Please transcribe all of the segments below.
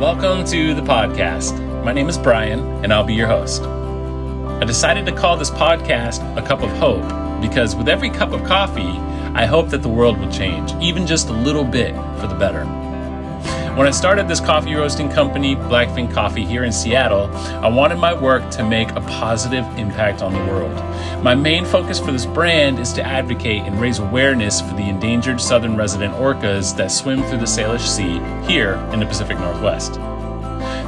Welcome to the podcast. My name is Brian, and I'll be your host. I decided to call this podcast A Cup of Hope because with every cup of coffee, I hope that the world will change, even just a little bit for the better. When I started this coffee roasting company, Blackfin Coffee, here in Seattle, I wanted my work to make a positive impact on the world. My main focus for this brand is to advocate and raise awareness for the endangered southern resident orcas that swim through the Salish Sea here in the Pacific Northwest.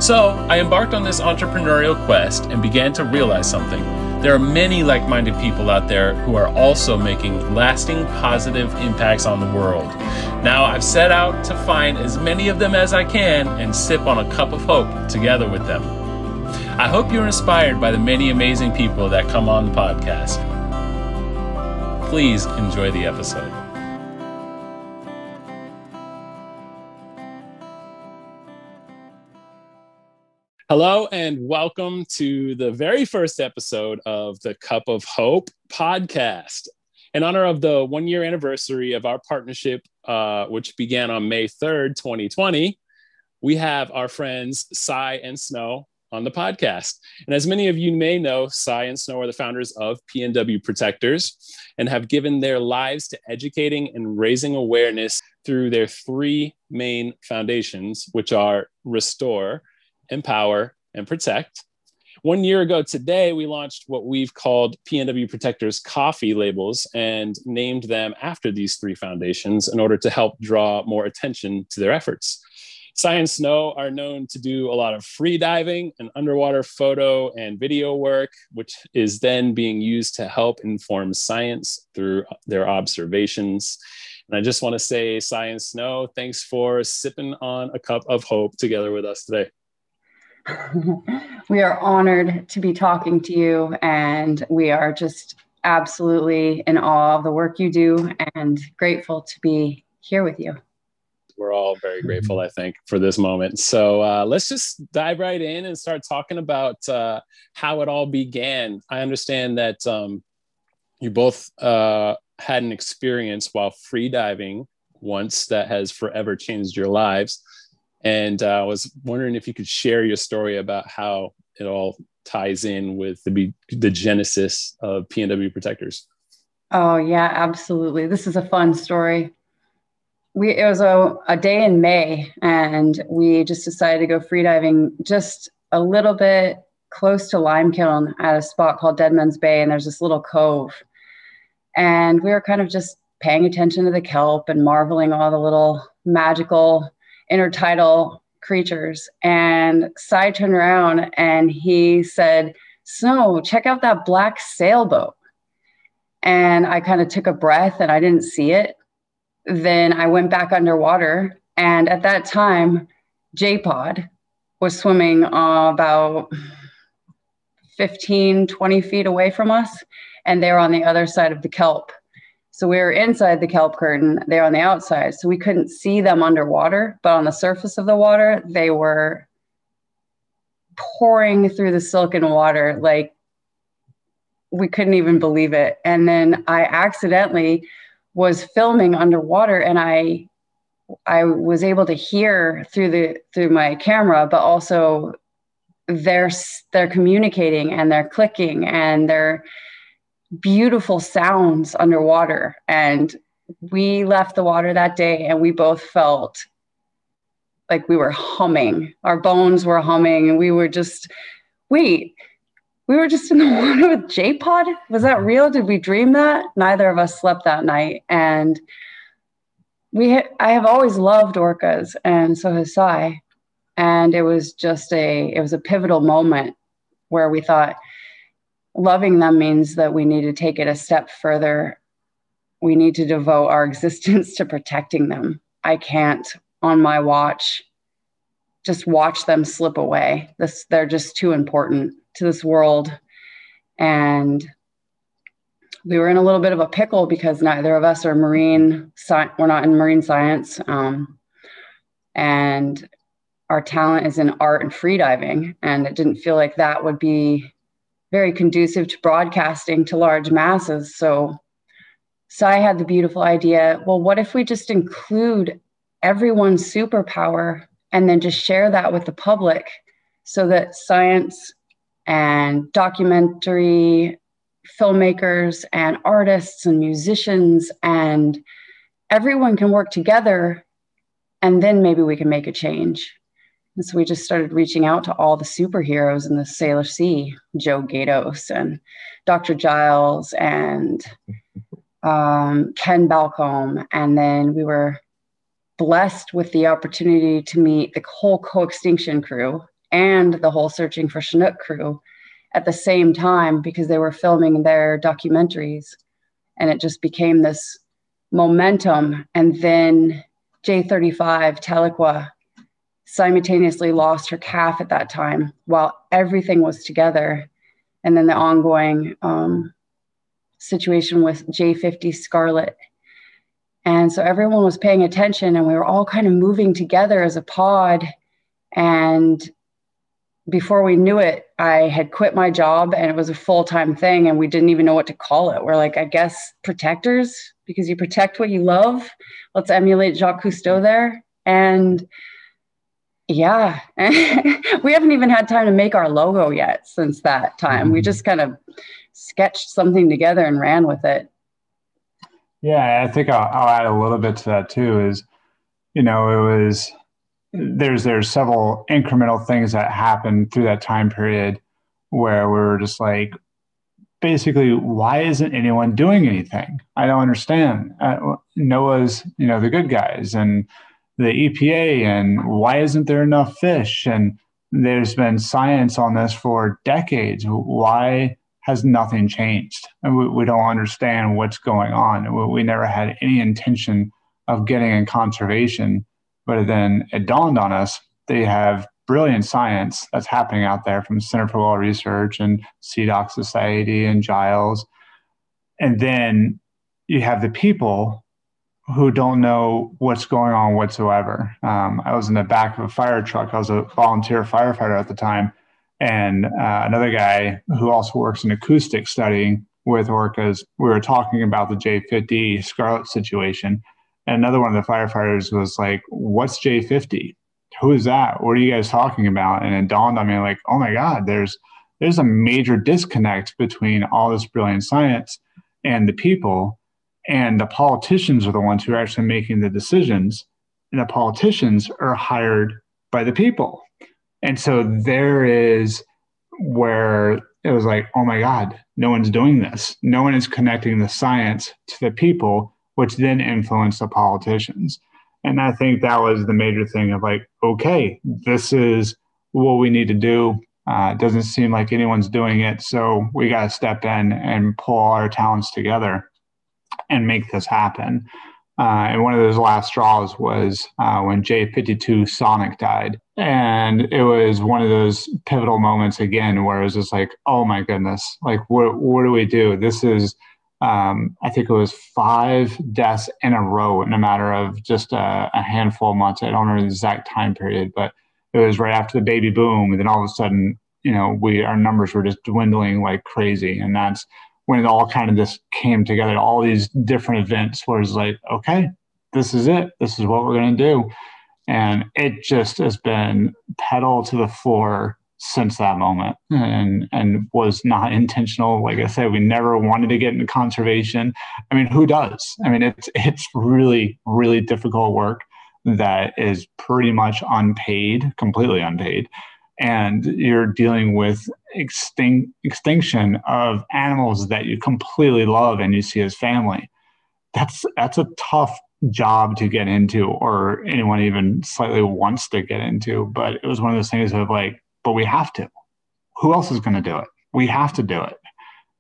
So I embarked on this entrepreneurial quest and began to realize something. There are many like minded people out there who are also making lasting positive impacts on the world. Now I've set out to find as many of them as I can and sip on a cup of hope together with them. I hope you're inspired by the many amazing people that come on the podcast. Please enjoy the episode. Hello, and welcome to the very first episode of the Cup of Hope podcast. In honor of the one year anniversary of our partnership, uh, which began on May 3rd, 2020, we have our friends Cy and Snow on the podcast. And as many of you may know, Cy and Snow are the founders of PNW Protectors and have given their lives to educating and raising awareness through their three main foundations, which are Restore, empower, and protect. One year ago today, we launched what we've called PNW Protectors coffee labels and named them after these three foundations in order to help draw more attention to their efforts. Cy and Snow are known to do a lot of free diving and underwater photo and video work, which is then being used to help inform science through their observations. And I just want to say, Cy and Snow, thanks for sipping on a cup of hope together with us today. we are honored to be talking to you, and we are just absolutely in awe of the work you do and grateful to be here with you. We're all very grateful, I think, for this moment. So uh, let's just dive right in and start talking about uh, how it all began. I understand that um, you both uh, had an experience while free diving once that has forever changed your lives. And uh, I was wondering if you could share your story about how it all ties in with the the genesis of PNW Protectors. Oh yeah, absolutely. This is a fun story. We it was a, a day in May, and we just decided to go freediving just a little bit close to Limekiln at a spot called Deadman's Bay, and there's this little cove. And we were kind of just paying attention to the kelp and marveling all the little magical intertidal creatures. And Cy turned around and he said, Snow, check out that black sailboat. And I kind of took a breath and I didn't see it. Then I went back underwater. And at that time, J Pod was swimming uh, about 15, 20 feet away from us. And they were on the other side of the kelp. So we were inside the kelp curtain, they're on the outside. So we couldn't see them underwater, but on the surface of the water, they were pouring through the silken water like we couldn't even believe it. And then I accidentally was filming underwater and I I was able to hear through the through my camera, but also they're they're communicating and they're clicking and they're beautiful sounds underwater. And we left the water that day and we both felt like we were humming. Our bones were humming and we were just, wait, we were just in the water with J Pod? Was that real? Did we dream that? Neither of us slept that night. And we, ha- I have always loved orcas, and so has Cy. And it was just a, it was a pivotal moment where we thought, loving them means that we need to take it a step further. We need to devote our existence to protecting them. I can't, on my watch, just watch them slip away. This, they're just too important to this world. And we were in a little bit of a pickle because neither of us are marine. Sci- we're not in marine science, um, and our talent is in art and freediving. And it didn't feel like that would be very conducive to broadcasting to large masses. So, I had the beautiful idea well, what if we just include everyone's superpower and then just share that with the public so that science and documentary filmmakers and artists and musicians and everyone can work together and then maybe we can make a change and so we just started reaching out to all the superheroes in the Salish Sea, Joe Gaydos and Dr. Giles and um, Ken Balcomb. And then we were blessed with the opportunity to meet the whole co-extinction crew and the whole searching for Chinook crew at the same time because they were filming their documentaries. And it just became this momentum. And then J35 Tahlequah simultaneously lost her calf at that time while everything was together. And then the ongoing um, situation with J50 Scarlet. And so everyone was paying attention and we were all kind of moving together as a pod. And before we knew it, I had quit my job and it was a full time thing. And we didn't even know what to call it. We're like, I guess protectors, because you protect what you love. Let's emulate Jacques Cousteau there. And yeah. we haven't even had time to make our logo yet since that time. Mm-hmm. We just kind of sketched something together and ran with it. Yeah, I think I'll, I'll add a little bit to that too. Is you know it was there's there's several incremental things that happened through that time period where we were just like basically why isn't anyone doing anything i don't understand uh, NOAA's you know the good guys and the EPA and why isn't there enough fish? And there's been science on this for decades. Why has nothing changed? And we, we don't understand what's going on. We, we never had any intention of getting in conservation. But then it dawned on us they have brilliant science that's happening out there from Center for Whale Research and SeaDoc Society and Giles. And then you have the people who don't know what's going on whatsoever. Um, I was in the back of a fire truck. I was a volunteer firefighter at the time. And uh, another guy who also works in acoustic studying with orcas, we were talking about the J50 Scarlet situation. And another one of the firefighters was like, What's J50? Who is that? What are you guys talking about? And it dawned on me like, oh my God, there's there's a major disconnect between all this brilliant science and the people and the politicians are the ones who are actually making the decisions and the politicians are hired by the people. And so there is where it was like oh my god no one's doing this. No one is connecting the science to the people which then influence the politicians. And i think that was the major thing of like okay this is what we need to do. Uh, doesn't seem like anyone's doing it. So we got to step in and pull our talents together and make this happen. Uh, and one of those last straws was uh, when J52 Sonic died. And it was one of those pivotal moments again where it was just like, oh my goodness, like, what, what do we do? This is, um, I think it was five deaths in a row in a matter of just a, a, handful of months. I don't remember the exact time period, but it was right after the baby boom. And then all of a sudden, you know, we, our numbers were just dwindling like crazy. And that's, when it all kind of just came together, all these different events where it's like, okay, this is it. This is what we're going to do. And it just has been pedal to the floor since that moment and and was not intentional like i said we never wanted to get into conservation i mean who does i mean it's it's really really difficult work that is pretty much unpaid completely unpaid and you're dealing with extinct, extinction of animals that you completely love and you see as family. That's that's a tough job to get into, or anyone even slightly wants to get into. But it was one of those things of like, but we have to. Who else is going to do it? We have to do it.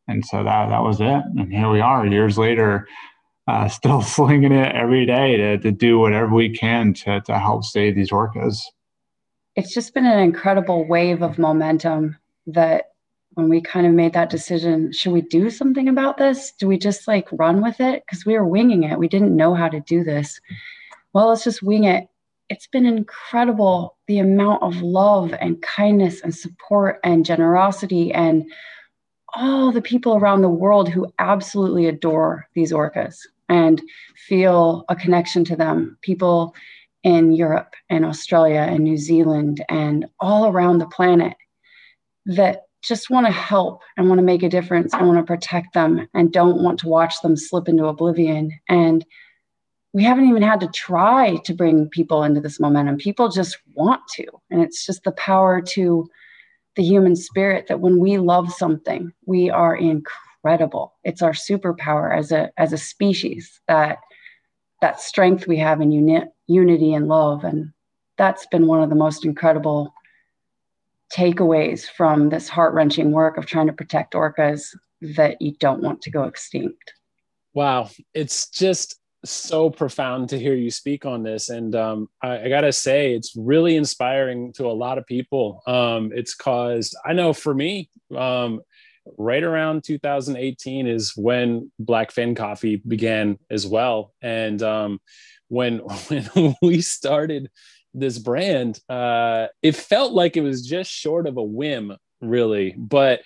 And so that that was it. And here we are, years later, uh, still slinging it every day to, to do whatever we can to, to help save these orcas it's just been an incredible wave of momentum that when we kind of made that decision, should we do something about this? Do we just like run with it? Because we were winging it. We didn't know how to do this. Well, let's just wing it. It's been incredible the amount of love and kindness and support and generosity and all the people around the world who absolutely adore these orcas and feel a connection to them. People in Europe and Australia and New Zealand and all around the planet that just want to help and want to make a difference and want to protect them and don't want to watch them slip into oblivion. And we haven't even had to try to bring people into this momentum. People just want to. And it's just the power to the human spirit that when we love something, we are incredible. It's our superpower as a as a species that that strength we have in uni- unity and love. And that's been one of the most incredible takeaways from this heart wrenching work of trying to protect orcas that you don't want to go extinct. Wow. It's just so profound to hear you speak on this. And um, I, I, gotta say, it's really inspiring to a lot of people. Um, it's caused, I know for me, um, right around 2018 is when Blackfin Coffee began as well. And um, when when we started this brand, uh, it felt like it was just short of a whim, really. But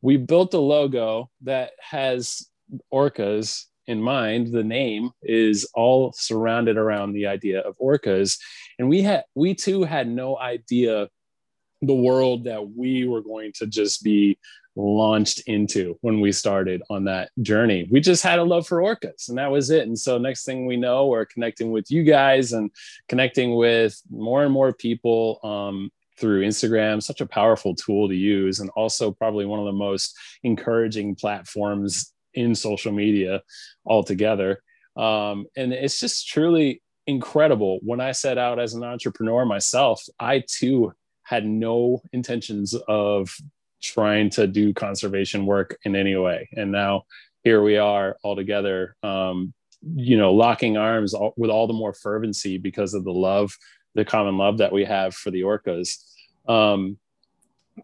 we built a logo that has orcas in mind. The name is all surrounded around the idea of orcas, and we had we too had no idea the world that we were going to just be launched into when we started on that journey. We just had a love for orcas and that was it. And so next thing we know, we're connecting with you guys and connecting with more and more people um, through Instagram, such a powerful tool to use, and also probably one of the most encouraging platforms in social media altogether. Um, and it's just truly incredible. When I set out as an entrepreneur myself, I too had no intentions of trying to do conservation work in any way. And now here we are all together, um, you know, locking arms all, with all the more fervency because of the love, the common love that we have for the orcas. Um,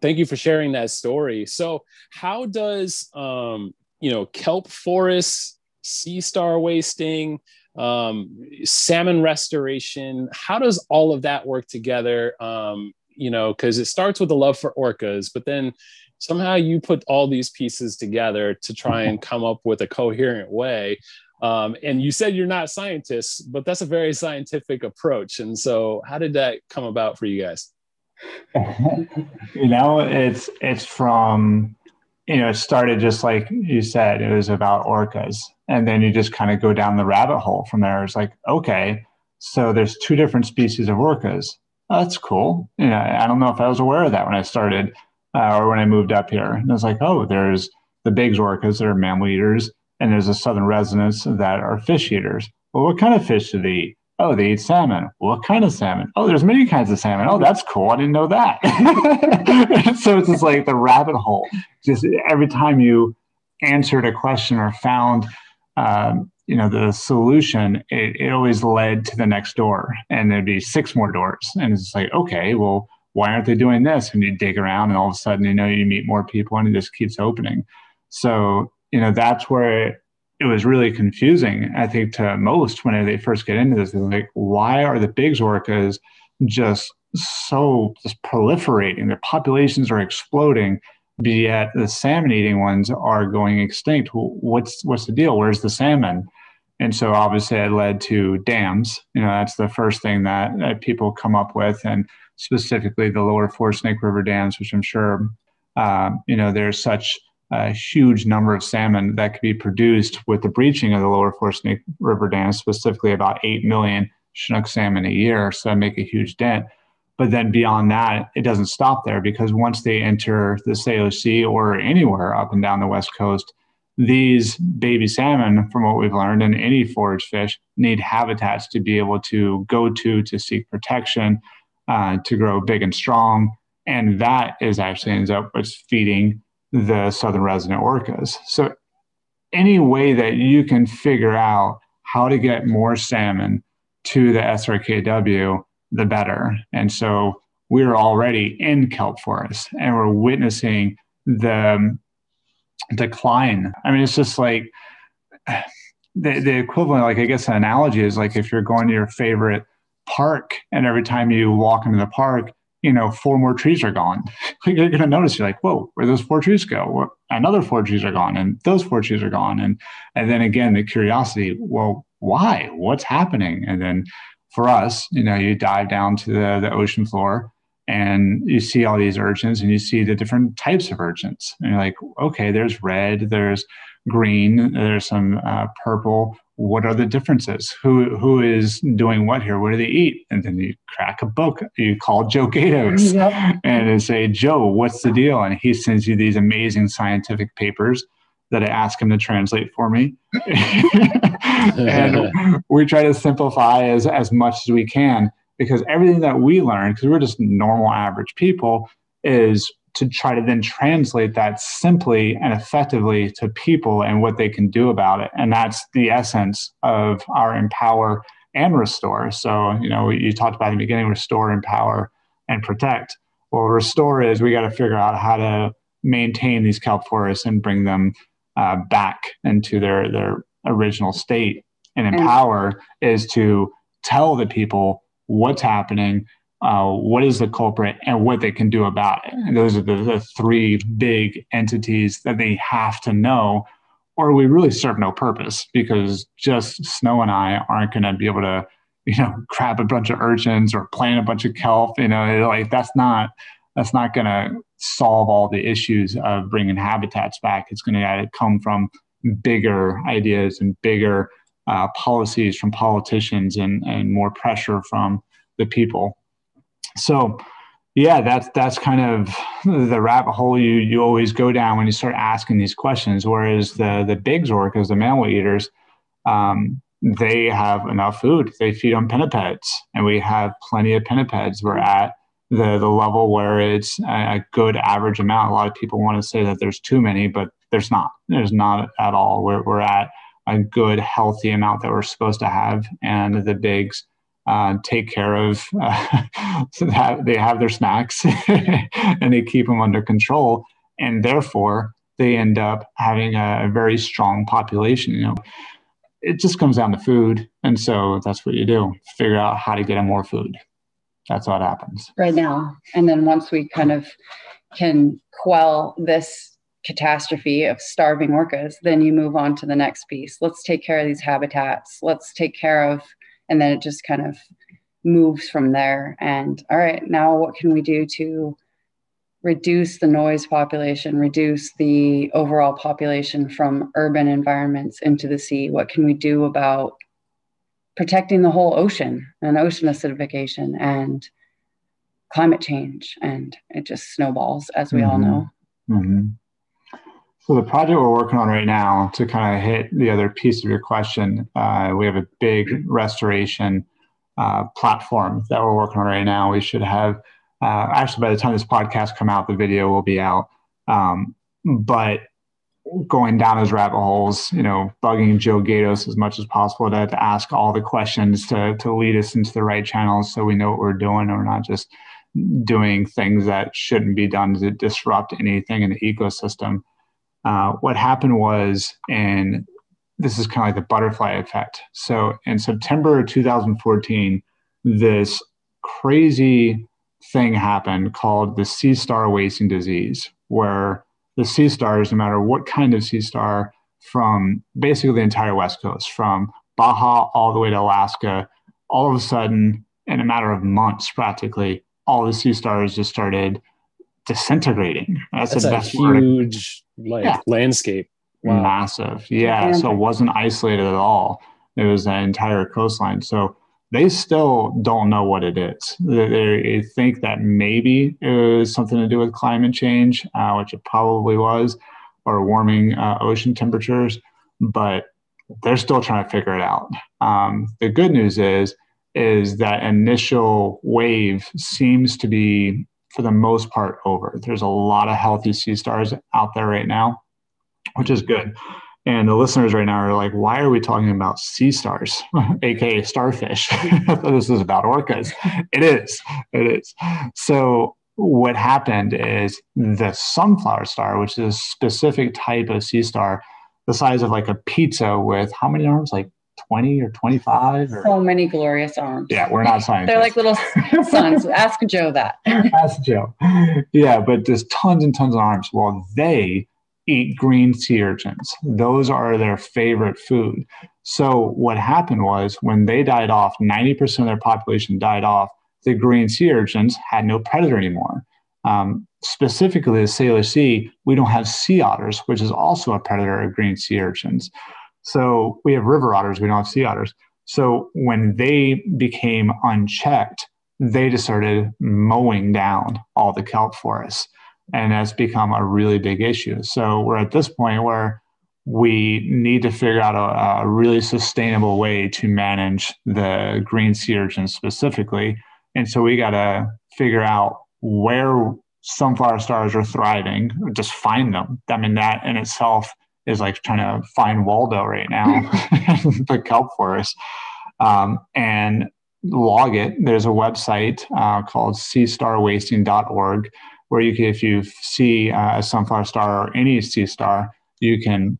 thank you for sharing that story. So, how does um, you know kelp forests, sea star wasting, um, salmon restoration? How does all of that work together? Um, you know, because it starts with a love for orcas, but then somehow you put all these pieces together to try and come up with a coherent way. Um, and you said you're not scientists, but that's a very scientific approach. And so, how did that come about for you guys? you know, it's it's from you know, it started just like you said, it was about orcas, and then you just kind of go down the rabbit hole from there. It's like, okay, so there's two different species of orcas oh, that's cool. You know, I don't know if I was aware of that when I started uh, or when I moved up here. And I was like, oh, there's the big orcas that are mammal eaters, and there's the southern residents that are fish eaters. Well, what kind of fish do they eat? Oh, they eat salmon. What kind of salmon? Oh, there's many kinds of salmon. Oh, that's cool. I didn't know that. so it's just like the rabbit hole. Just every time you answered a question or found um, you know the solution it, it always led to the next door and there'd be six more doors and it's like okay well why aren't they doing this? And you dig around and all of a sudden you know you meet more people and it just keeps opening. So you know that's where it, it was really confusing i think to most when they first get into this. They're like why are the big orcas just so just proliferating? Their populations are exploding but yet the salmon eating ones are going extinct. What's what's the deal? Where's the salmon? And so obviously it led to dams. You know, that's the first thing that, that people come up with, and specifically the lower Four Snake River dams, which I'm sure um, you know there's such a huge number of salmon that could be produced with the breaching of the lower Four Snake River dams, specifically about eight million Chinook salmon a year. So make a huge dent. But then beyond that, it doesn't stop there because once they enter the Sea or anywhere up and down the West Coast, these baby salmon, from what we've learned, and any forage fish need habitats to be able to go to to seek protection, uh, to grow big and strong. And that is actually ends up what's feeding the southern resident orcas. So, any way that you can figure out how to get more salmon to the SRKW the better. And so we're already in kelp forests and we're witnessing the um, decline. I mean, it's just like the, the equivalent, like I guess an analogy is like if you're going to your favorite park and every time you walk into the park, you know, four more trees are gone. you're going to notice you're like, whoa, where those four trees go? Another four trees are gone, and those four trees are gone, and and then again the curiosity, well, why? What's happening? And then for us, you know, you dive down to the, the ocean floor and you see all these urchins and you see the different types of urchins. And you're like, okay, there's red, there's green, there's some uh, purple. What are the differences? Who who is doing what here? What do they eat? And then you crack a book. You call Joe Gaydos yep. and say, Joe, what's the deal? And he sends you these amazing scientific papers that I ask him to translate for me. and we try to simplify as, as much as we can because everything that we learn, because we're just normal average people, is to try to then translate that simply and effectively to people and what they can do about it. And that's the essence of our empower and restore. So, you know, you talked about in the beginning restore, empower, and protect. Well, restore is we got to figure out how to maintain these kelp forests and bring them uh, back into their, their original state. And empower is to tell the people what's happening, uh, what is the culprit, and what they can do about it. And those are the, the three big entities that they have to know, or we really serve no purpose because just Snow and I aren't going to be able to, you know, grab a bunch of urchins or plant a bunch of kelp. You know, like that's not that's not going to solve all the issues of bringing habitats back. It's going to come from bigger ideas and bigger uh, policies from politicians and, and more pressure from the people. So, yeah, that's that's kind of the rabbit hole you you always go down when you start asking these questions. Whereas the the bigs orcas, the mammal eaters, um, they have enough food. They feed on pinnipeds, and we have plenty of pinnipeds. We're at the the level where it's a good average amount. A lot of people want to say that there's too many, but there's not. There's not at all. We're we're at a good, healthy amount that we're supposed to have. And the bigs uh, take care of uh, so that they have their snacks and they keep them under control. And therefore, they end up having a, a very strong population. You know, it just comes down to food. And so that's what you do figure out how to get them more food. That's what happens. Right now. And then once we kind of can quell this catastrophe of starving orcas, then you move on to the next piece. Let's take care of these habitats. Let's take care of, and then it just kind of moves from there. And all right, now what can we do to reduce the noise population, reduce the overall population from urban environments into the sea? What can we do about protecting the whole ocean and ocean acidification and climate change? And it just snowballs, as we mm-hmm. all know. Mm-hmm. So the project we're working on right now, to kind of hit the other piece of your question, uh, we have a big restoration uh, platform that we're working on right now. We should have uh, actually by the time this podcast come out, the video will be out. Um, but going down those rabbit holes, you know, bugging Joe Gaydos as much as possible to, to ask all the questions to to lead us into the right channels, so we know what we're doing, and we're not just doing things that shouldn't be done to disrupt anything in the ecosystem. Uh, what happened was, and this is kind of like the butterfly effect. So in September 2014, this crazy thing happened called the sea star wasting disease, where the sea stars, no matter what kind of sea star, from basically the entire West Coast, from Baja all the way to Alaska, all of a sudden, in a matter of months, practically, all the sea stars just started disintegrating. That's, That's a best huge like yeah. landscape. Wow. Massive. Yeah. So it wasn't isolated at all. It was an entire coastline. So they still don't know what it is. They, think that maybe it was something to do with climate change, uh, which it probably was, or warming uh, ocean temperatures, but they're still trying to figure it out. Um, the good news is, is that initial wave seems to be for the most part over. There's a lot of healthy sea stars out there right now, which is good. And the listeners right now are like, why are we talking about sea stars, aka starfish? this is about orcas. It is. It is. So what happened is the sunflower star, which is a specific type of sea star, the size of like a pizza with how many arms? Like 20 or 25 or... so many glorious arms yeah we're not scientists they're like little suns ask joe that ask joe yeah but there's tons and tons of arms well they eat green sea urchins those are their favorite food So what happened was when they died off, 90% of their population died off, the green sea urchins had no predator anymore. Um, specifically, the Salish Sea, we don't have sea otters, which is also a predator of green sea urchins. So we have river otters, we don't have sea otters. So when they became unchecked, they just started mowing down all the kelp forests. And that's become a really big issue. So we're at this point where we need to figure out a, a really sustainable way to manage the green sea urchin specifically. And so we got to figure out where sunflower stars are thriving, just find them. I mean, that in itself is like trying to find Waldo right now, the kelp forest, um, and log it. There's a website uh, called seastarwasting.org where you can, if you see uh, a sunflower star or any sea star, you can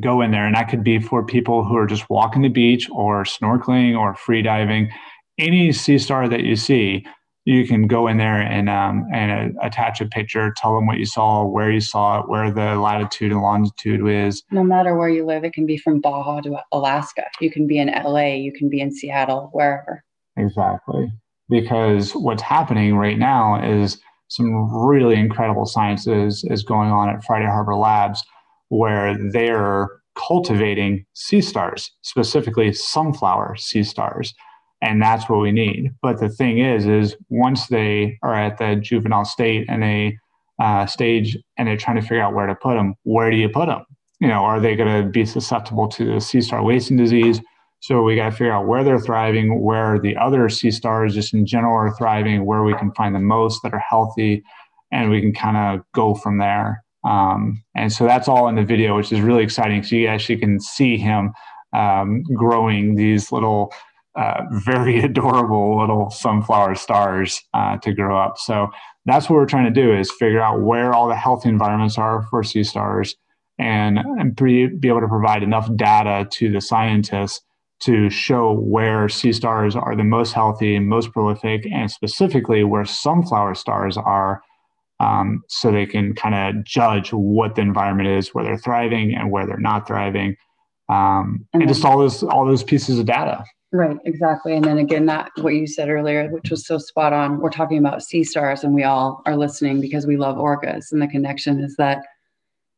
go in there. And that could be for people who are just walking the beach or snorkeling or free diving. Any sea star that you see, you can go in there and um, and uh, attach a picture, tell them what you saw, where you saw it, where the latitude and longitude is. No matter where you live, it can be from Baja to Alaska. You can be in LA, you can be in Seattle, wherever. Exactly. Because what's happening right now is some really incredible science is, is going on at Friday Harbor Labs, where they're cultivating sea stars, specifically sunflower sea stars and that's what we need. But the thing is, is once they are at the juvenile state and they uh, stage and they're trying to figure out where to put them, where do you put them? You know, are they going to be susceptible to the sea star wasting disease? So we got to figure out where they're thriving, where the other sea stars just in general are thriving, where we can find the most that are healthy, and we can kind of go from there. Um, and so that's all in the video, which is really exciting. So you actually can see him um, growing these little uh, very adorable little sunflower stars uh, to grow up. So that's what we're trying to do is figure out where all the healthy environments are for sea stars and, and be, be able to provide enough data to the scientists to show where sea stars are the most healthy and most prolific, and specifically where sunflower stars are, um, so they can kind of judge what the environment is, where they're thriving and where they're not thriving, um, and, and just all those all those pieces of data. Right, exactly. And then again, that what you said earlier, which was so spot on. We're talking about sea stars, and we all are listening because we love orcas. And the connection is that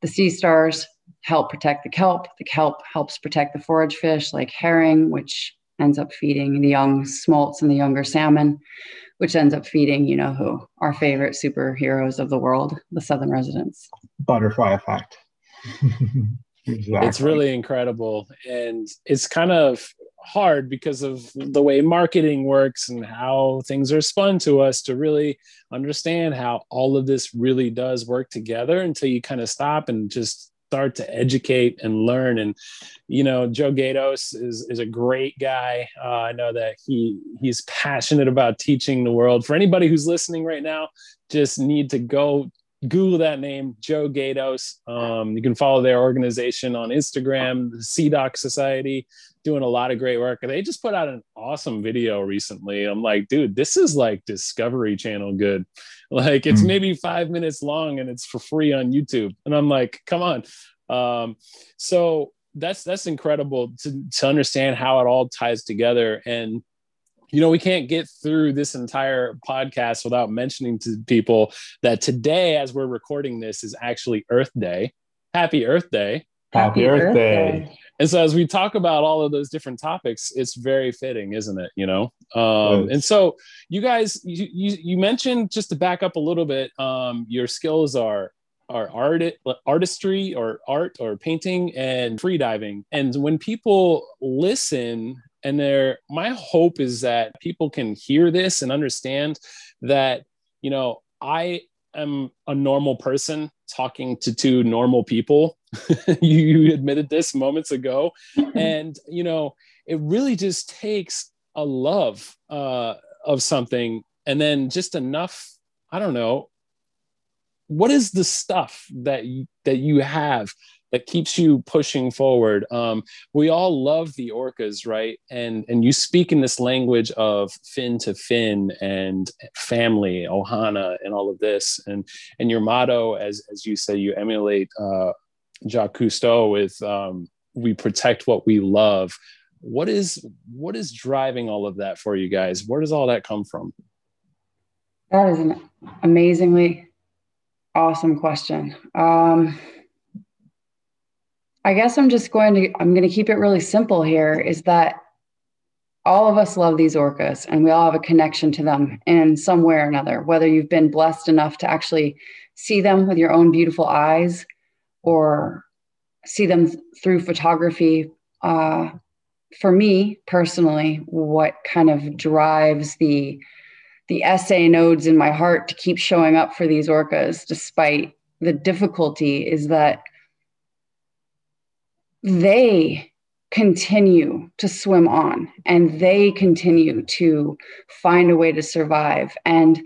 the sea stars help protect the kelp. The kelp helps protect the forage fish like herring, which ends up feeding the young smolts and the younger salmon, which ends up feeding, you know, who our favorite superheroes of the world, the southern residents. Butterfly effect. exactly. It's really incredible. And it's kind of hard because of the way marketing works and how things are spun to us to really understand how all of this really does work together until you kind of stop and just start to educate and learn. And you know joe gaydos is, is a great guy. Uh, i know that he he's passionate about teaching the world. For anybody who's listening right now just need to go Google that name, Joe Gaydos. Um, you can follow their organization on Instagram, the SeaDoc Society doing a lot of great work. They just put out an awesome video recently. I'm like, dude, this is like Discovery Channel good. Like it's mm. maybe five minutes long and it's for free on YouTube. And I'm like, come on. Um, so that's that's incredible to, to understand how it all ties together. And you know, we can't get through this entire podcast without mentioning to people that today, as we're recording this, is actually Earth Day. Happy Earth Day. Happy, Happy Earth, Day. Day. And so as we talk about all of those different topics, it's very fitting, isn't it? You know? Um, and so you guys, you, you, you, mentioned just to back up a little bit, um, your skills are are art artistry or art or painting and free diving and when people listen and they're my hope is that people can hear this and understand that you know i am a normal person talking to two normal people. you, you admitted this moments ago. and, you know, it really just takes a love uh, of something and then just enough, I don't know, what is the stuff that you, that you have that keeps you pushing forward. Um, we all love the orcas, right? And and you speak in this language of fin to fin and family, ohana, and all of this. And and your motto, as as you say, you emulate uh, Jacques Cousteau with um, we protect what we love. What is what is driving all of that for you guys? Where does all that come from? That is an amazingly awesome question. Um, i guess i'm just going to i'm going to keep it really simple here is that all of us love these orcas and we all have a connection to them in some way or another whether you've been blessed enough to actually see them with your own beautiful eyes or see them through photography. Uh, for me personally, what kind of drives the the SA nodes in my heart to keep showing up for these orcas despite the difficulty is that they continue to swim on and they continue to find a way to survive and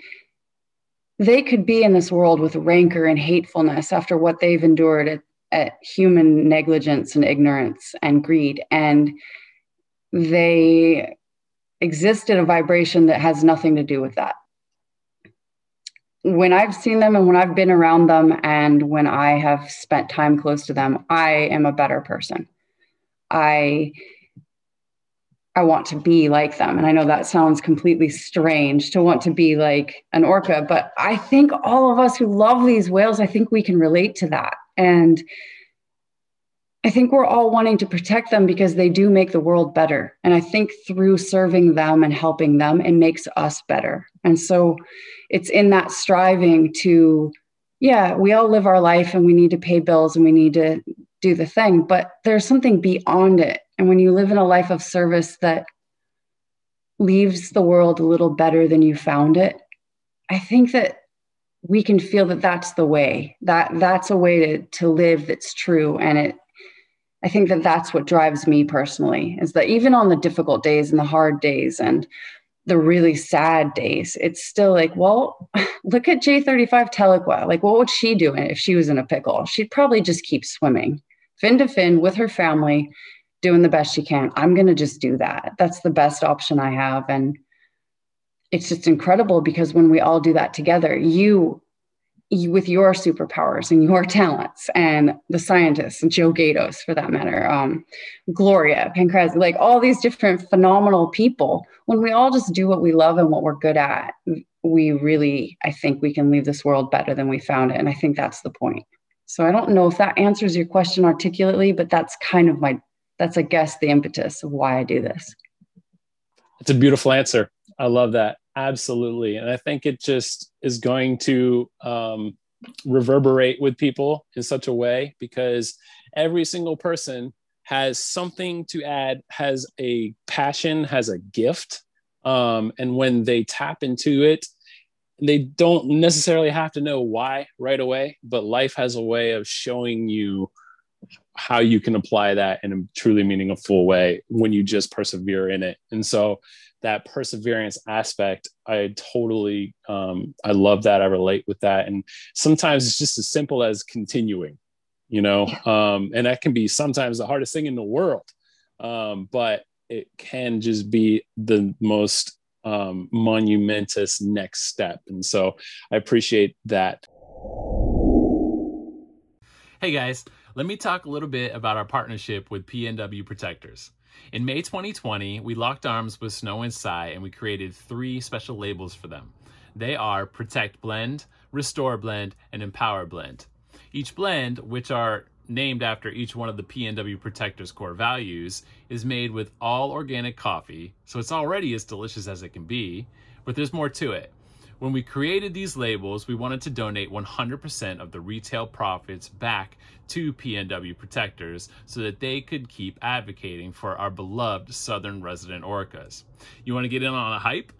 they could be in this world with rancor and hatefulness after what they've endured at, at human negligence and ignorance and greed. And they exist in a vibration that has nothing to do with that. When I've seen them and when I've been around them and when I have spent time close to them, I am a better person. I I want to be like them. And I know that sounds completely strange to want to be like an orca, but I think all of us who love these whales, I think we can relate to that. And I think we're all wanting to protect them because they do make the world better. And I think through serving them and helping them, it makes us better. And so it's in that striving to, yeah, we all live our life and we need to pay bills and we need to do the thing, but there's something beyond it and when you live in a life of service that leaves the world a little better than you found it, I think that we can feel that that's the way that that's a way to to live that's true. And it i think that that's what drives me personally is that even on the difficult days and the hard days and the really sad days it's still like well look at j35 Tahlequah like what would she do if she was in a pickle? She'd probably just keep swimming fin to fin with her family doing the best she can. I'm going to just do that. That's the best option I have. And it's just incredible because when we all do that together, you, you with your superpowers and your talents and the scientists and Joe Gaydos for that matter, um, Gloria, Pancrase, like all these different phenomenal people, when we all just do what we love and what we're good at, we really, I think we can leave this world better than we found it. And I think that's the point. So I don't know if that answers your question articulately, but that's kind of my that's I guess the impetus of why I do this. It's a beautiful answer. I love that. Absolutely. And I think it just is going to um, reverberate with people in such a way because every single person has something to add, has a passion, has a gift. Um, and when they tap into it, they don't necessarily have to know why right away, but life has a way of showing you how you can apply that in a truly meaningful way when you just persevere in it. And so that perseverance aspect, I totally, um, I love that. I relate with that. And sometimes it's just as simple as continuing, you know, um, and that can be sometimes the hardest thing in the world. Um, but it can just be the most um, monumentous next step. And so I appreciate that. Hey guys, let me talk a little bit about our partnership with PNW Protectors. In May 2020, we locked arms with Snow and Cy and we created three special labels for them. They are Protect Blend, Restore Blend, and Empower Blend. Each blend, which are named after each one of the PNW Protectors core values, is made with all organic coffee, so it's already as delicious as it can be, but there's more to it. When we created these labels, we wanted to donate 100% of the retail profits back to PNW protectors so that they could keep advocating for our beloved southern resident orcas. You want to get in on a hype?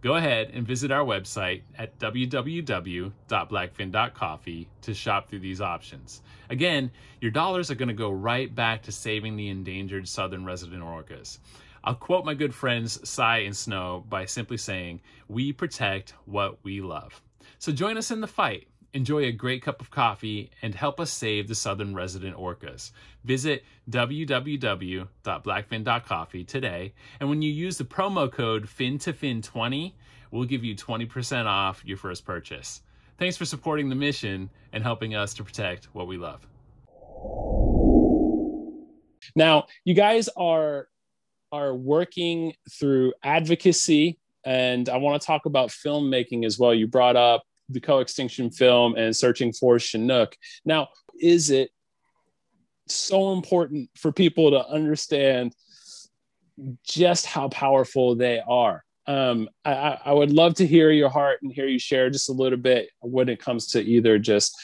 Go ahead and visit our website at www.blackfin.coffee to shop through these options. Again, your dollars are going to go right back to saving the endangered southern resident orcas. I'll quote my good friends Cy and Snow by simply saying, We protect what we love. So join us in the fight. Enjoy a great cup of coffee and help us save the southern resident orcas. Visit www.blackfin.coffee today, and when you use the promo code FIN2FIN20, we'll give you 20% off your first purchase. Thanks for supporting the mission and helping us to protect what we love. Now, you guys are are working through advocacy, and I want to talk about filmmaking as well. You brought up the co-extinction film and searching for Chinook. Now, is it so important for people to understand just how powerful they are? Um, I, I would love to hear your heart and hear you share just a little bit when it comes to either just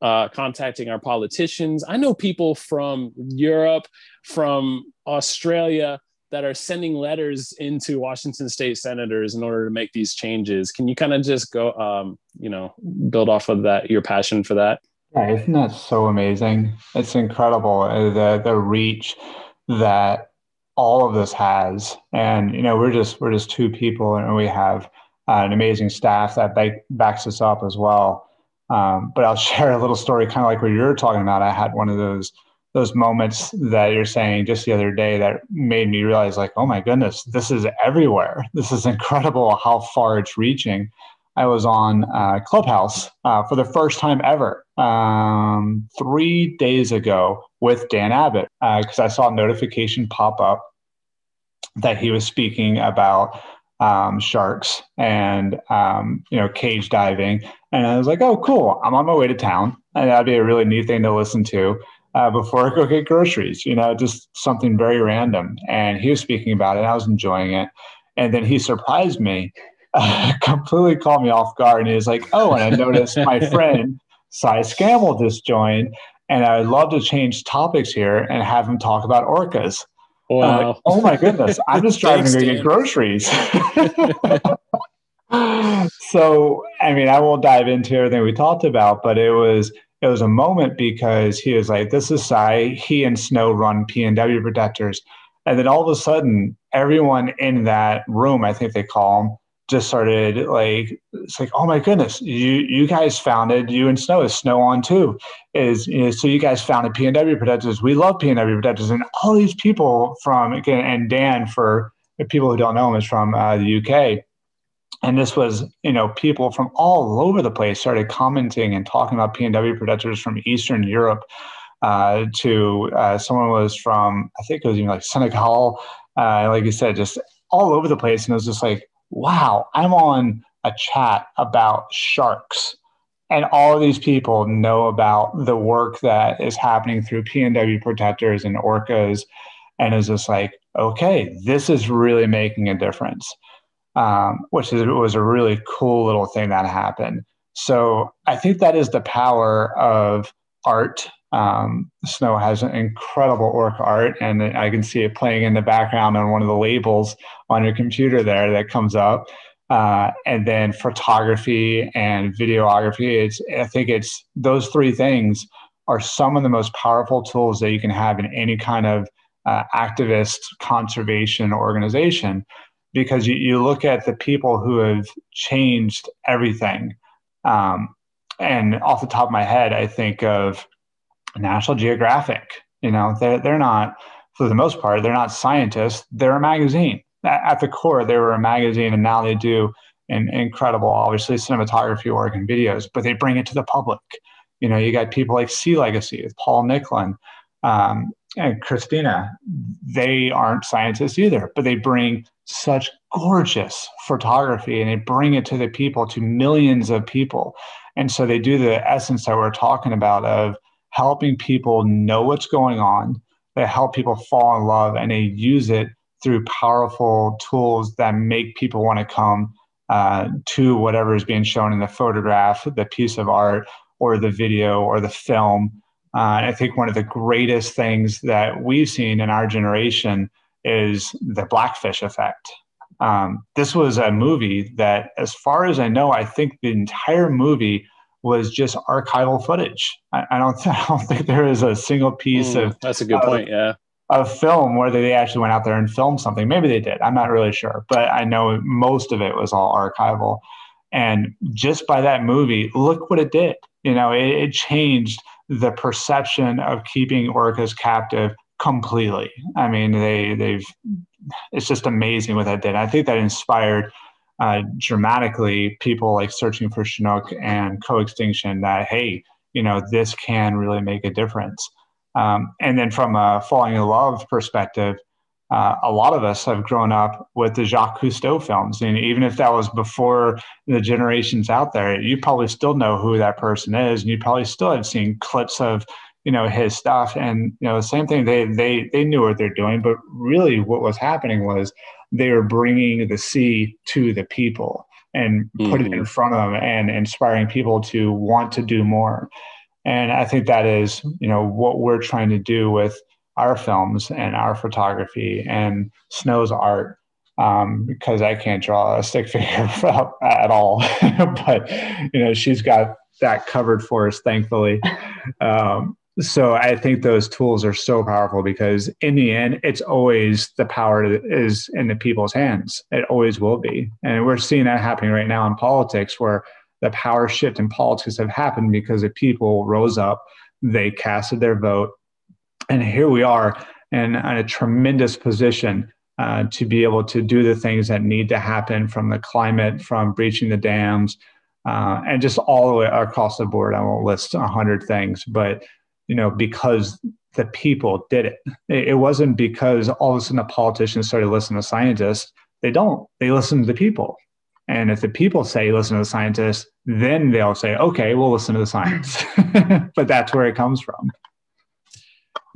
uh, contacting our politicians. I know people from Europe, from Australia that are sending letters into Washington state senators in order to make these changes. Can you kind of just go, um, you know, build off of that, your passion for that? Yeah, isn't that so amazing? It's incredible uh, the the reach that all of this has, and you know, we're just we're just two people, and we have uh, an amazing staff that back, backs us up as well. Um, but I'll share a little story, kind of like what you're talking about. I had one of those those moments that you're saying just the other day that made me realize, like, oh my goodness, this is everywhere. This is incredible how far it's reaching. I was on uh, Clubhouse uh, for the first time ever um, three days ago with Dan Abbott because uh, I saw a notification pop up that he was speaking about um, sharks and um, you know cage diving, and I was like, "Oh, cool! I'm on my way to town, and that'd be a really neat thing to listen to." Uh, before I go get groceries, you know, just something very random. And he was speaking about it. I was enjoying it. And then he surprised me, uh, completely caught me off guard. And he was like, Oh, and I noticed my friend Cy Scammell just joined. And I would love to change topics here and have him talk about orcas. Wow. Like, oh my goodness. I'm just driving Thanks, to go get groceries. so, I mean, I won't dive into everything we talked about, but it was it was a moment because he was like, "This is Cy." He and Snow run PNW protectors, and then all of a sudden, everyone in that room, I think they call them, just started like it's like oh my goodness you you guys founded you and snow is snow on too is you know, so you guys founded pnw protectors. We love pnw protectors. And all these people from and dan for people who don't know him is from uh, the uk and this was you know people from all over the place started commenting and talking about pnw protectors from eastern europe uh, to uh, someone was from i think it was even like senegal uh, like you said just all over the place and it was just like wow, I'm on a chat about sharks. And all of these people know about the work that is happening through PNW protectors and orcas. And is just like, okay, this is really making a difference, um, which is, was a really cool little thing that happened. So I think that is the power of art um, Snow has an incredible orc art, and I can see it playing in the background on one of the labels on your computer there that comes up. Uh, and then photography and videography. It's I think it's those three things are some of the most powerful tools that you can have in any kind of uh, activist conservation organization, because you, you look at the people who have changed everything. Um, and off the top of my head, I think of National Geographic. You know, they're, they're not, for the most part, they're not scientists. They're a magazine. At the core, they were a magazine, and now they do an incredible, obviously, cinematography work and videos, but they bring it to the public. You know, you got people like Sea Legacy with Paul Nicklen um, and Christina. They aren't scientists either, but they bring such gorgeous photography and they bring it to the people, to millions of people. And so they do the essence that we're talking about of helping people know what's going on, they help people fall in love, and they use it through powerful tools that make people want to come uh, to whatever is being shown in the photograph, the piece of art, or the video, or the film. Uh, I think one of the greatest things that we've seen in our generation is the blackfish effect. Um, this was a movie that, as far as I know, I think the entire movie was just archival footage. I, I don't, I don't think there is a single piece mm, of that's a good point. Yeah, of film where they actually went out there and filmed something. Maybe they did. I'm not really sure, but I know most of it was all archival. And just by that movie, look what it did. You know, it, it changed the perception of keeping orcas captive completely. I mean, they they've it's just amazing what that did. I think that inspired uh, dramatically people like searching for Chinook and co-extinction. that, hey, you know, this can really make a difference. Um, and then from a falling in love perspective, uh, a lot of us have grown up with the Jacques Cousteau films. And even if that was before the generations out there, you probably still know who that person is. And you probably still have seen clips of, you know, his stuff. And, you know, the same thing, they, they, they knew what they're doing. But really what was happening was they were bringing the sea to the people and mm-hmm. putting it in front of them and inspiring people to want to do more. And I think that is, you know, what we're trying to do with our films and our photography and Snow's art um, because I can't draw a stick figure at all. but you know, she's got that covered for us, thankfully. Um, so I think those tools are so powerful because in the end, it's always the power is in the people's hands. It always will be, and we're seeing that happening right now in politics, where the power shift in politics have happened because the people rose up, they casted their vote, and here we are in, in a tremendous position uh, to be able to do the things that need to happen from the climate, from breaching the dams, uh, and just all the way across the board. I won't list a hundred things, but you know, because the people did it. It wasn't because all of a sudden the politicians started listening to scientists. They don't. They listen to the people. And if the people say listen to the scientists, then they'll say, okay, we'll listen to the science. but that's where it comes from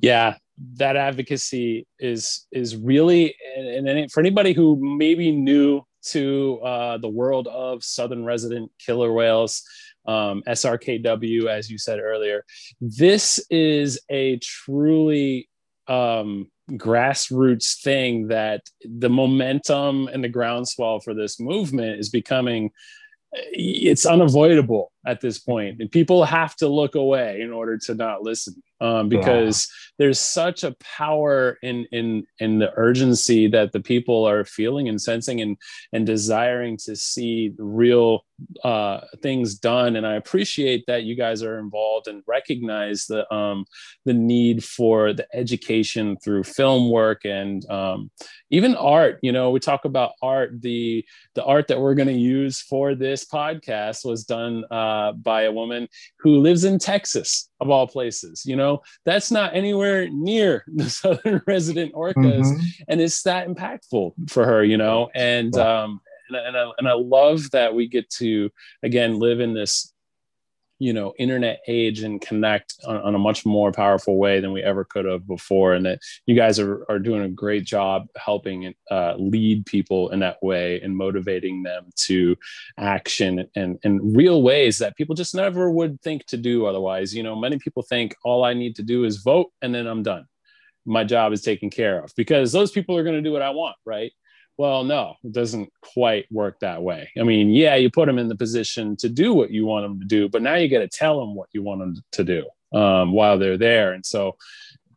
yeah that advocacy is is really and, and for anybody who maybe new to uh, the world of southern resident killer whales um, srkw as you said earlier this is a truly um, grassroots thing that the momentum and the groundswell for this movement is becoming it's unavoidable at this point. And people have to look away in order to not listen um, because yeah. there's such a power in in in the urgency that the people are feeling and sensing and and desiring to see real uh, things done. And i appreciate that you guys are involved and recognize the um, the need for the education through film work and um, even art. You know we talk about art. The the art that we're going to use for this podcast was done uh, by a woman who lives in texas of all places you know? That's not anywhere near the southern resident orcas mm-hmm. and it's that impactful for her you know? And um and, and, I, and I love that we get to again live in this you know internet age and connect on, on, a much more powerful way than we ever could have before and that you guys are, are doing a great job helping uh, lead people in that way and motivating them to action and in real ways that people just never would think to do otherwise. You know many people think all i need to do is vote and then i'm done. My job is taken care of because those people are going to do what i want right well, no, it doesn't quite work that way. I mean, yeah, you put them in the position to do what you want them to do, but now you got to tell them what you want them to do um, while they're there. And so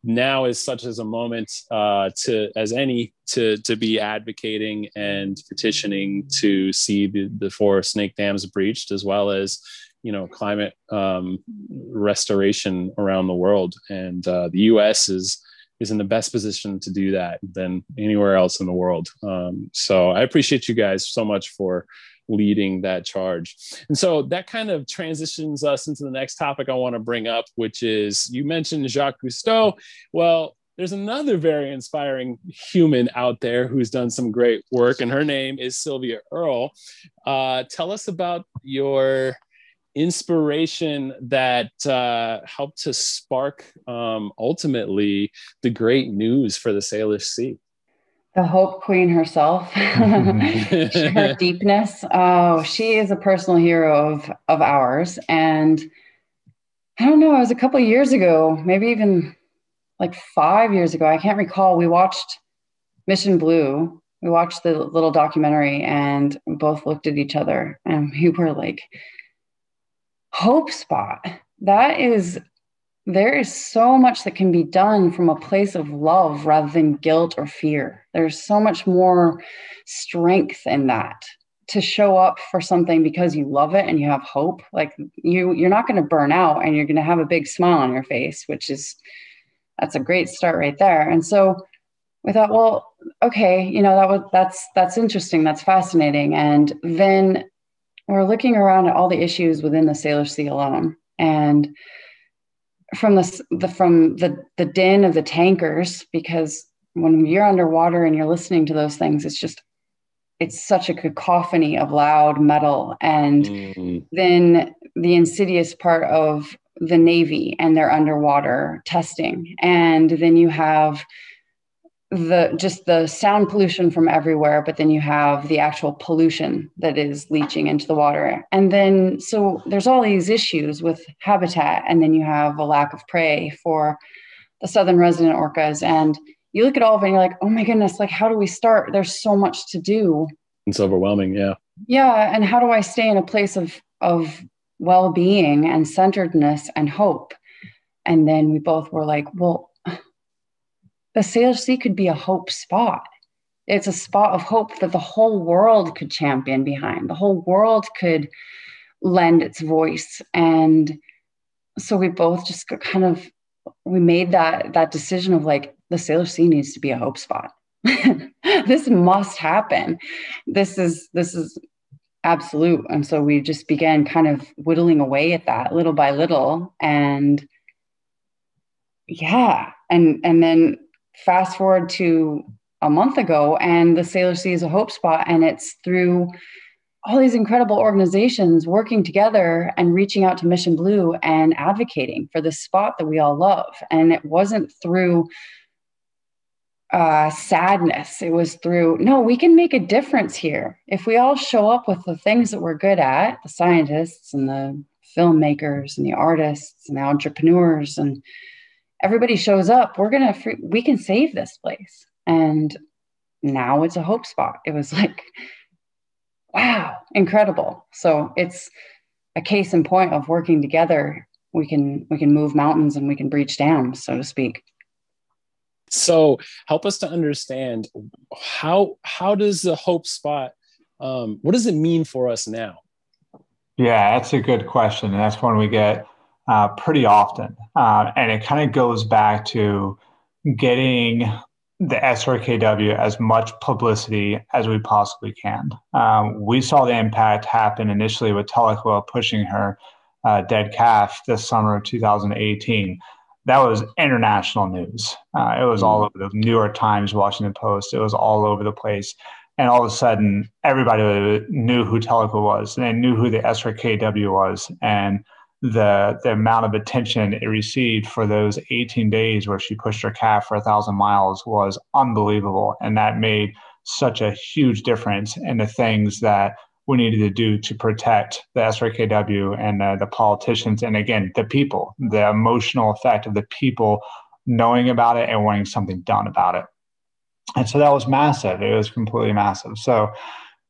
now is such as a moment uh, to as any to to be advocating and petitioning to see the, the four snake dams breached as well as you know climate um, restoration around the world and uh, the us is is in the best position to do that than anywhere else in the world. Um, so I appreciate you guys so much for leading that charge. And so that kind of transitions us into the next topic I want to bring up, which is you mentioned Jacques Cousteau. Well, there's another very inspiring human out there who's done some great work, and her name is Sylvia Earle. Uh, tell us about your inspiration that uh, helped to spark um, ultimately the great news for the Salish Sea. The Hope Queen herself, her deepness. Oh, she is a personal hero of of ours, and I don't know. It was a couple years ago, maybe even like five years ago. I can't recall. We watched Mission Blue. We watched the little documentary, and both looked at each other, and we were like, hope spot. That is, there is so much that can be done from a place of love rather than guilt or fear. There's so much more strength in that to show up for something because you love it and you have hope like you you're not going to burn out and you're going to have a big smile on your face which is that's a great start right there and so we thought well okay you know that was that's that's interesting that's fascinating and then we're looking around at all the issues within the Salish Sea alone. And from the, the from the the din of the tankers because when you're underwater and you're listening to those things it's just it's such a cacophony of loud metal and mm. then the insidious part of the navy and their underwater testing and then you have the just the sound pollution from everywhere but then you have the actual pollution that is leaching into the water. And then so there's all these issues with habitat and then you have a lack of prey for the southern resident orcas. And you look at all of it and you're like oh my goodness like how do we start? There's so much to do. It's overwhelming yeah. Yeah and how do i stay in a place of of well-being and centeredness and hope? And then we both were like well the Sea could be a hope spot. It's a spot of hope that the whole world could champion behind. The whole world could lend its voice. And so we both just kind of we made that that decision of like the Sea needs to be a hope spot. this must happen. This is this is absolute. And so we just began kind of whittling away at that little by little. And yeah. And and then fast forward to a month ago and the Salish Sea is a hope spot and it's through all these incredible organizations working together and reaching out to mission blue and advocating for this spot that we all love. And it wasn't through uh, sadness. It was through no we can make a difference here. If we all show up with the things that we're good at the scientists and the filmmakers and the artists and the entrepreneurs and everybody shows up we're gonna free- we can save this place. And now it's a hope spot. It was like wow incredible. So it's a case in point of working together. We can we can move mountains and we can breach dams so to speak. So help us to understand how how does the hope spot um, what does it mean for us now? Yeah that's a good question. And that's one we get uh, pretty often. Uh, and it kind of goes back to getting the SRKW as much publicity as we possibly can. Um, we saw the impact happen initially with Tahlequah pushing her uh, dead calf this summer of 2018. That was international news. Uh, it was all over the New York Times, Washington Post. It was all over the place. And all of a sudden, everybody knew who Tahlequah was, and they knew who the SRKW was. And the the amount of attention it received for those 18 days where she pushed her calf for a thousand miles was unbelievable, and that made such a huge difference in the things that we needed to do to protect the SRKW and uh, the politicians, and again the people, the emotional effect of the people knowing about it and wanting something done about it. And so that was massive. It was completely massive. So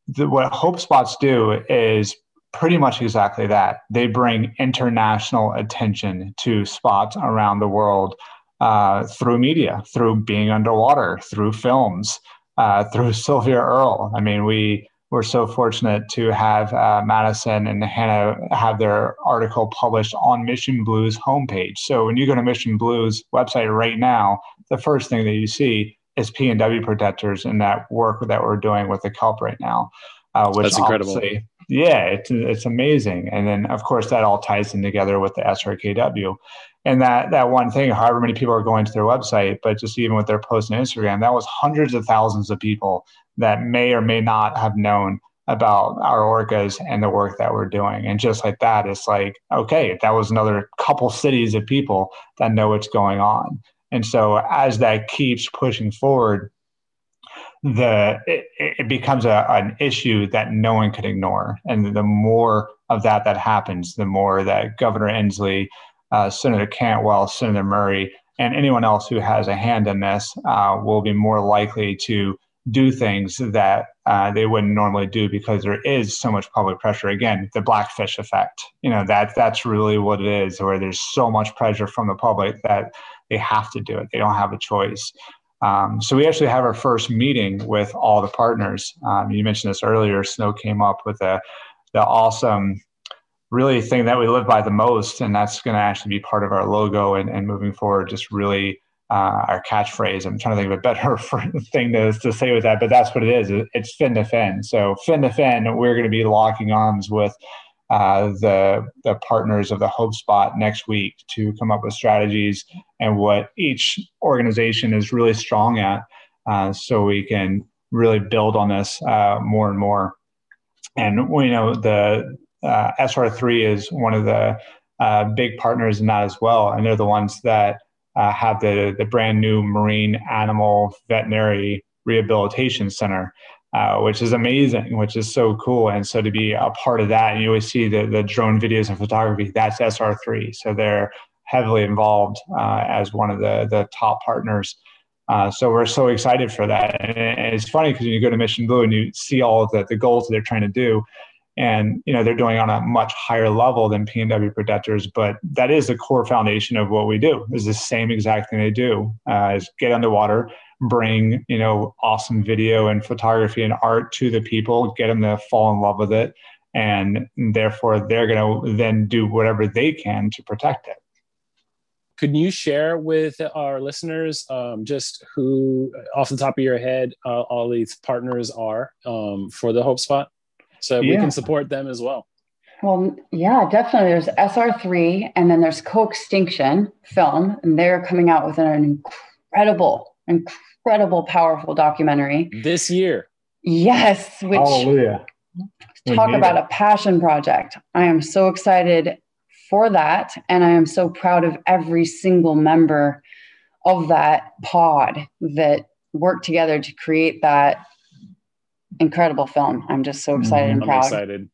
the, what Hope Spots do is pretty much exactly that. They bring international attention to spots around the world uh, through media, through being underwater, through films, uh, through Sylvia Earle. I mean, we were so fortunate to have uh, Madison and Hannah have their article published on Mission Blue's homepage. So when you go to Mission Blue's website right now, the first thing that you see is PNW protectors and that work that we're doing with the kelp right now. Uh, which That's incredible yeah, it's it's amazing. And then of course that all ties in together with the SRKW. And that that one thing, however many people are going to their website, but just even with their posts on Instagram, that was hundreds of thousands of people that may or may not have known about our orcas and the work that we're doing. And just like that, it's like, okay, that was another couple cities of people that know what's going on. And so as that keeps pushing forward, the it, it becomes a, an issue that no one could ignore. And the more of that that happens, the more that Governor Inslee, uh, Senator Cantwell, Senator Murray, and anyone else who has a hand in this uh, will be more likely to do things that uh, they wouldn't normally do because there is so much public pressure. Again, the blackfish effect. You know that that's really what it is, where there's so much pressure from the public that they have to do it. They don't have a choice. Um, so we actually have our first meeting with all the partners. Um, you mentioned this earlier. Snow came up with a, the awesome, really thing that we live by the most, and that's going to actually be part of our logo and, and moving forward. Just really uh, our catchphrase. I'm trying to think of a better thing to, to say with that, but that's what it is. It's fin to fin. So fin to fin, we're going to be locking arms with uh, the the partners of the Hope Spot next week to come up with strategies and what each organization is really strong at, uh, so we can really build on this uh, more and more. And we know the uh, SR3 is one of the uh, big partners in that as well, and they're the ones that uh, have the the brand new marine animal veterinary rehabilitation center. Uh, which is amazing, which is so cool. And so to be a part of that, and you always see the, the drone videos and photography, that's SR3. So they're heavily involved uh, as one of the, the top partners. Uh, so we're so excited for that. And, and it's funny because you go to Mission Blue and you see all of the, the goals that they're trying to do. And you know they're doing on a much higher level than PNW Protectors, but that is the core foundation of what we do. Is the same exact thing they do: uh, is get underwater, bring you know awesome video and photography and art to the people get them to fall in love with it and therefore they're going to then do whatever they can to protect it could you share with our listeners um, just who off the top of your head uh, all these partners are um, for the hope spot so yeah. we can support them as well well, yeah, definitely. There's SR3 and then there's Co-Extinction Film, and they're coming out with an incredible, incredible incredible, powerful documentary this year. Yes, which Hallelujah. talk about it. a passion project. I am so excited for that, and I am so proud of every single member of that pod that worked together to create that incredible film. I'm just so excited mm-hmm. and proud. I'm excited.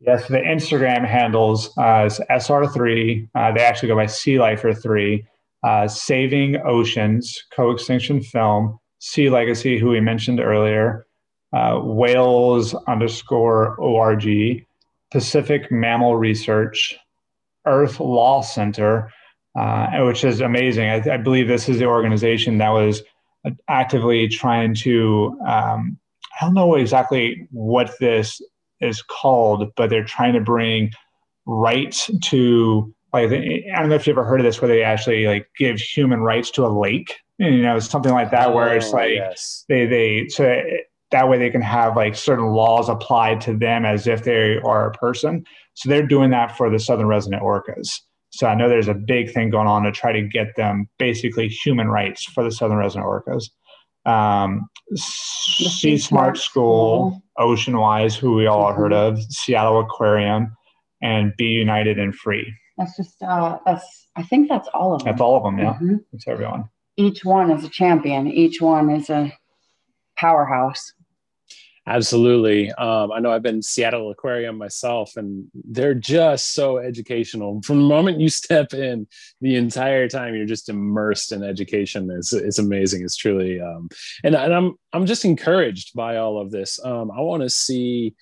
Yes, the Instagram handles uh, is SR3. Uh, they actually go by Sea Lifer 3 uh, Saving Oceans, Co-Extinction Film, Sea Legacy, who we mentioned earlier, uh, Whales underscore ORG, Pacific Mammal Research, Earth Law Center, uh, which is amazing. I, I, believe this is the organization that was actively trying to, um, I don't know exactly what this is called, but they're trying to bring rights to like I don't know if you ever heard of this where they actually like give human rights to a lake, you know, something like that, oh, where it's oh, like yes. they they so that way they can have like certain laws applied to them as if they are a person. So they're doing that for the southern resident orcas. So I know there's a big thing going on to try to get them basically human rights for the southern resident orcas. Um, Sea Smart School, Ocean Wise, who we all mm-hmm. heard of, Seattle Aquarium, and Be United and Free. That's just uh, that's. I think that's all of them. That's all of them. Yeah, mm-hmm. that's everyone. Each one is a champion. Each one is a powerhouse. Absolutely. Um, I know I've been Seattle Aquarium myself, and they're just so educational. From the moment you step in, the entire time you're just immersed in education. It's, it's amazing. It's truly, um, and, and I'm I'm just encouraged by all of this. Um, I want to see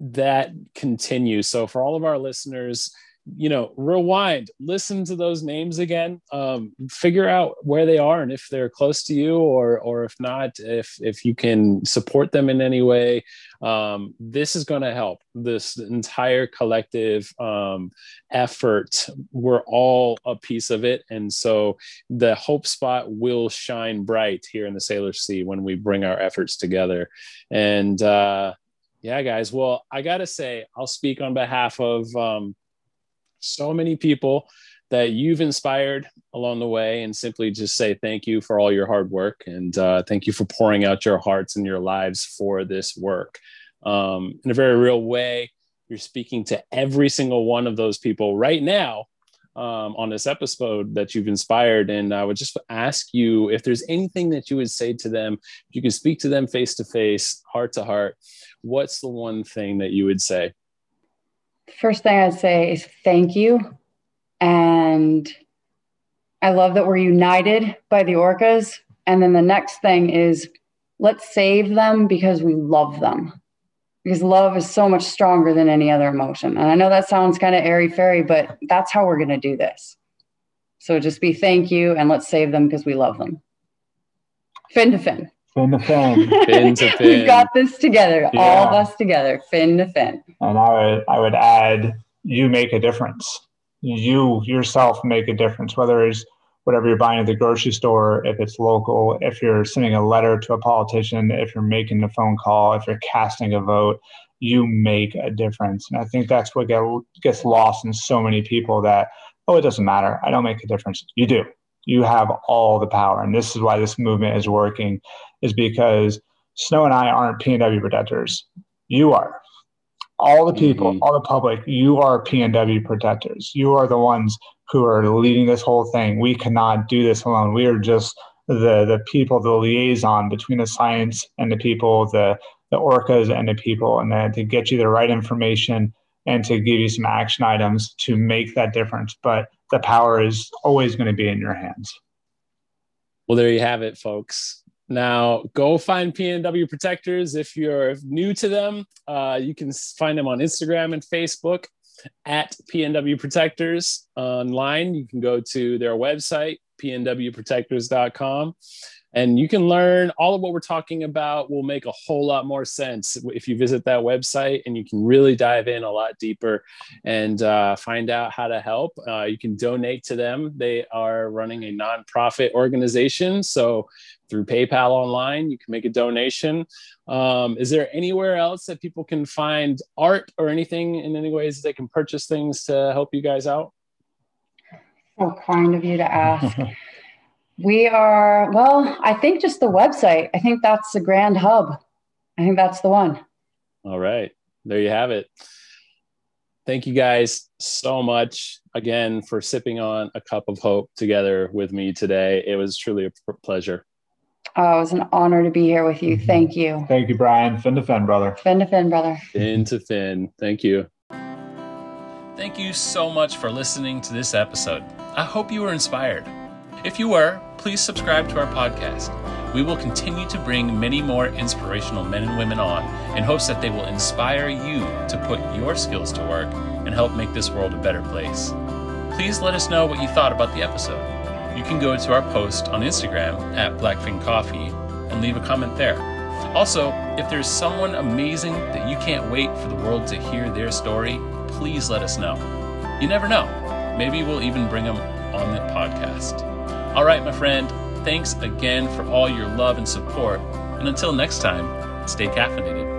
that continue. So for all of our listeners, you know rewind listen to those names again um, figure out where they are and if they're close to you or or if not if if you can support them in any way. Um, this is going to help. This entire collective um, effort we're all a piece of it. And so the hope spot will shine bright here in the Salish Sea when we bring our efforts together. And uh, yeah guys well i gotta say i'll speak on behalf of um, so many people that you've inspired along the way and simply just say thank you for all your hard work and uh, thank you for pouring out your hearts and your lives for this work. Um, in a very real way you're speaking to every single one of those people right now um, on this episode that you've inspired. And i would just ask you if there's anything that you would say to them if you could speak to them face to face heart to heart what's the one thing that you would say first thing I'd say is thank you. And I love that we're united by the orcas. And then the next thing is let's save them because we love them. Because love is so much stronger than any other emotion. And I know that sounds kind of airy fairy, but that's how we're going to do this. So just be thank you and let's save them because we love them. Fin to fin. Fin to fin. fin to fin. we got this together, yeah. all of us together, fin to fin. And I would I would add you make a difference. You yourself make a difference, whether it's whatever you're buying at the grocery store, if it's local, if you're sending a letter to a politician, if you're making a phone call, if you're casting a vote, you make a difference. And I think that's what get, gets lost in so many people that, oh, it doesn't matter. I don't make a difference. You do. You have all the power. And this is why this movement is working, is because Snow and I aren't PNW protectors. You are. All the people, mm-hmm. all the public, you are PNW protectors. You are the ones who are leading this whole thing. We cannot do this alone. We are just the the people, the liaison between the science and the people, the the orcas and the people, and then to get you the right information and to give you some action items to make that difference. But the power is always going to be in your hands. Well, there you have it, folks. Now, go find PNW Protectors. If you're new to them, uh, you can find them on Instagram and Facebook at PNW Protectors online. You can go to their website, pnwprotectors.com. And you can learn all of what we're talking about will make a whole lot more sense if you visit that website and you can really dive in a lot deeper and uh, find out how to help. Uh, you can donate to them. They are running a nonprofit organization. So through PayPal online, you can make a donation. Um, is there anywhere else that people can find art or anything in any ways they can purchase things to help you guys out? So kind of you to ask. we are, well, I think just the website. I think that's the grand hub. I think that's the one. All right. There you have it. Thank you guys so much again for sipping on a cup of hope together with me today. It was truly a pleasure. Oh, it was an honor to be here with you. Mm-hmm. Thank you. Thank you, Brian. Fin to fin, brother. Fin to fin, brother. Fin to fin. Thank you. Thank you so much for listening to this episode. I hope you were inspired. If you were, please subscribe to our podcast. We will continue to bring many more inspirational men and women on in hopes that they will inspire you to put your skills to work and help make this world a better place. Please let us know what you thought about the episode. You can go to our post on Instagram at Blackfin Coffee and leave a comment there. Also, if there's someone amazing that you can't wait for the world to hear their story, please let us know. You never know. Maybe we'll even bring them on the podcast. All right, my friend, thanks again for all your love and support. And until next time, stay caffeinated.